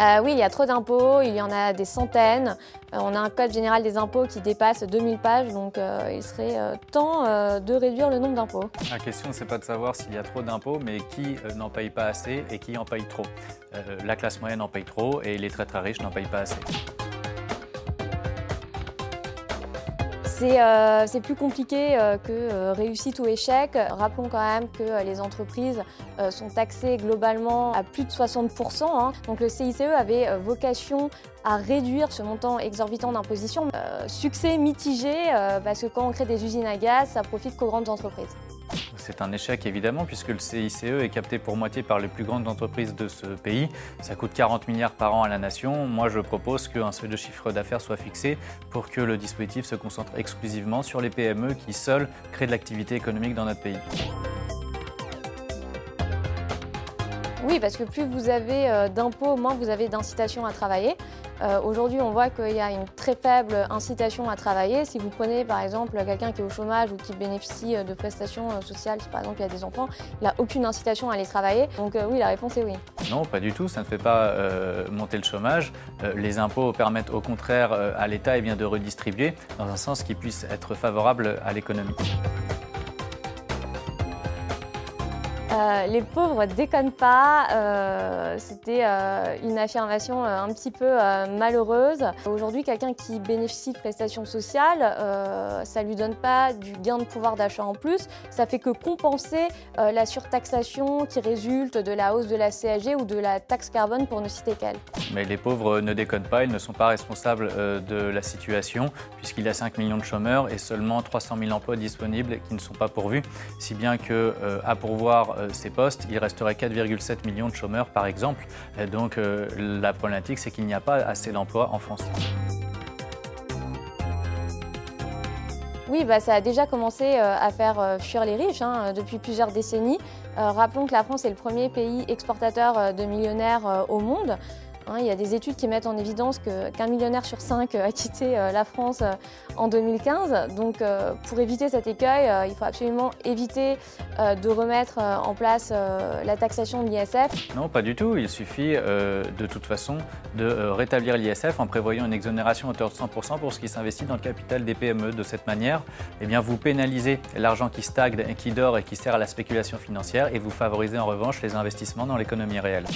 Euh, oui, il y a trop d'impôts, il y en a des centaines. Euh, on a un code général des impôts qui dépasse 2000 pages, donc euh, il serait temps de réduire le nombre d'impôts. La question, c'est pas de savoir s'il y a trop d'impôts, mais qui n'en paye pas assez et qui en paye trop. La classe moyenne en paye trop et les très très riches n'en payent pas assez. C'est euh, c'est plus compliqué euh, que euh, réussite ou échec. Rappelons quand même que les entreprises sont taxées globalement à plus de 60%. hein. Donc le CICE avait vocation à réduire ce montant exorbitant d'imposition. Succès mitigé parce que quand on crée des usines à gaz, ça profite qu'aux grandes entreprises. C'est un échec évidemment puisque le CICE est capté pour moitié par les plus grandes entreprises de ce pays. Ça coûte 40 milliards par an à la nation. Moi je propose qu'un seuil de chiffre d'affaires soit fixé pour que le dispositif se concentre exclusivement sur les PME qui seules créent de l'activité économique dans notre pays. Oui, parce que plus vous avez euh, d'impôts, moins vous avez d'incitation à travailler. Euh, Aujourd'hui, on voit qu'il y a une très faible incitation à travailler. Si vous prenez par exemple quelqu'un qui est au chômage ou qui bénéficie euh, de prestations sociales, si par exemple il y a des enfants, il n'a aucune incitation à aller travailler. Donc oui, la réponse est oui. Non, pas du tout, ça ne fait pas monter le chômage. Les impôts permettent au contraire à l'État eh de redistribuer dans un sens qui puisse être favorable à l'économie. Euh, les pauvres déconnent pas. Euh, C'était euh, une affirmation un petit peu malheureuse. Aujourd'hui, quelqu'un qui bénéficie de prestations sociales, ça lui donne pas du gain de pouvoir d'achat en plus. Ça fait que compenser la surtaxation qui résulte de la hausse de la CSG ou de la taxe carbone, pour ne citer qu'elle. Mais les pauvres ne déconnent pas, ils ne sont pas responsables de la situation, puisqu'il y a 5 millions de chômeurs et seulement 300 000 emplois disponibles qui ne sont pas pourvus, si bien que à pourvoir ces postes, il resterait 4,7 millions de chômeurs par exemple. Donc euh, la problématique, c'est qu'il n'y a pas assez d'emplois en France. Oui, bah, ça a déjà commencé euh, à faire euh, fuir les riches hein, depuis plusieurs décennies. Euh, rappelons que la France est le premier pays exportateur euh, de millionnaires euh, au monde. Hein, il y a des études qui mettent en évidence qu'un millionnaire sur cinq euh, a quitté euh, la France euh, en 2015. Donc pour éviter cet écueil, il faut absolument éviter de remettre en place la taxation de l'ISF. Non, pas du tout. Il suffit de toute façon de rétablir l'ISF en prévoyant une exonération à hauteur de 100% pour ce qui s'investit dans le capital des PME. De cette manière, eh vous pénalisez l'argent qui stagne et qui dort et qui sert à la spéculation financière et vous favorisez en revanche les investissements dans l'économie réelle.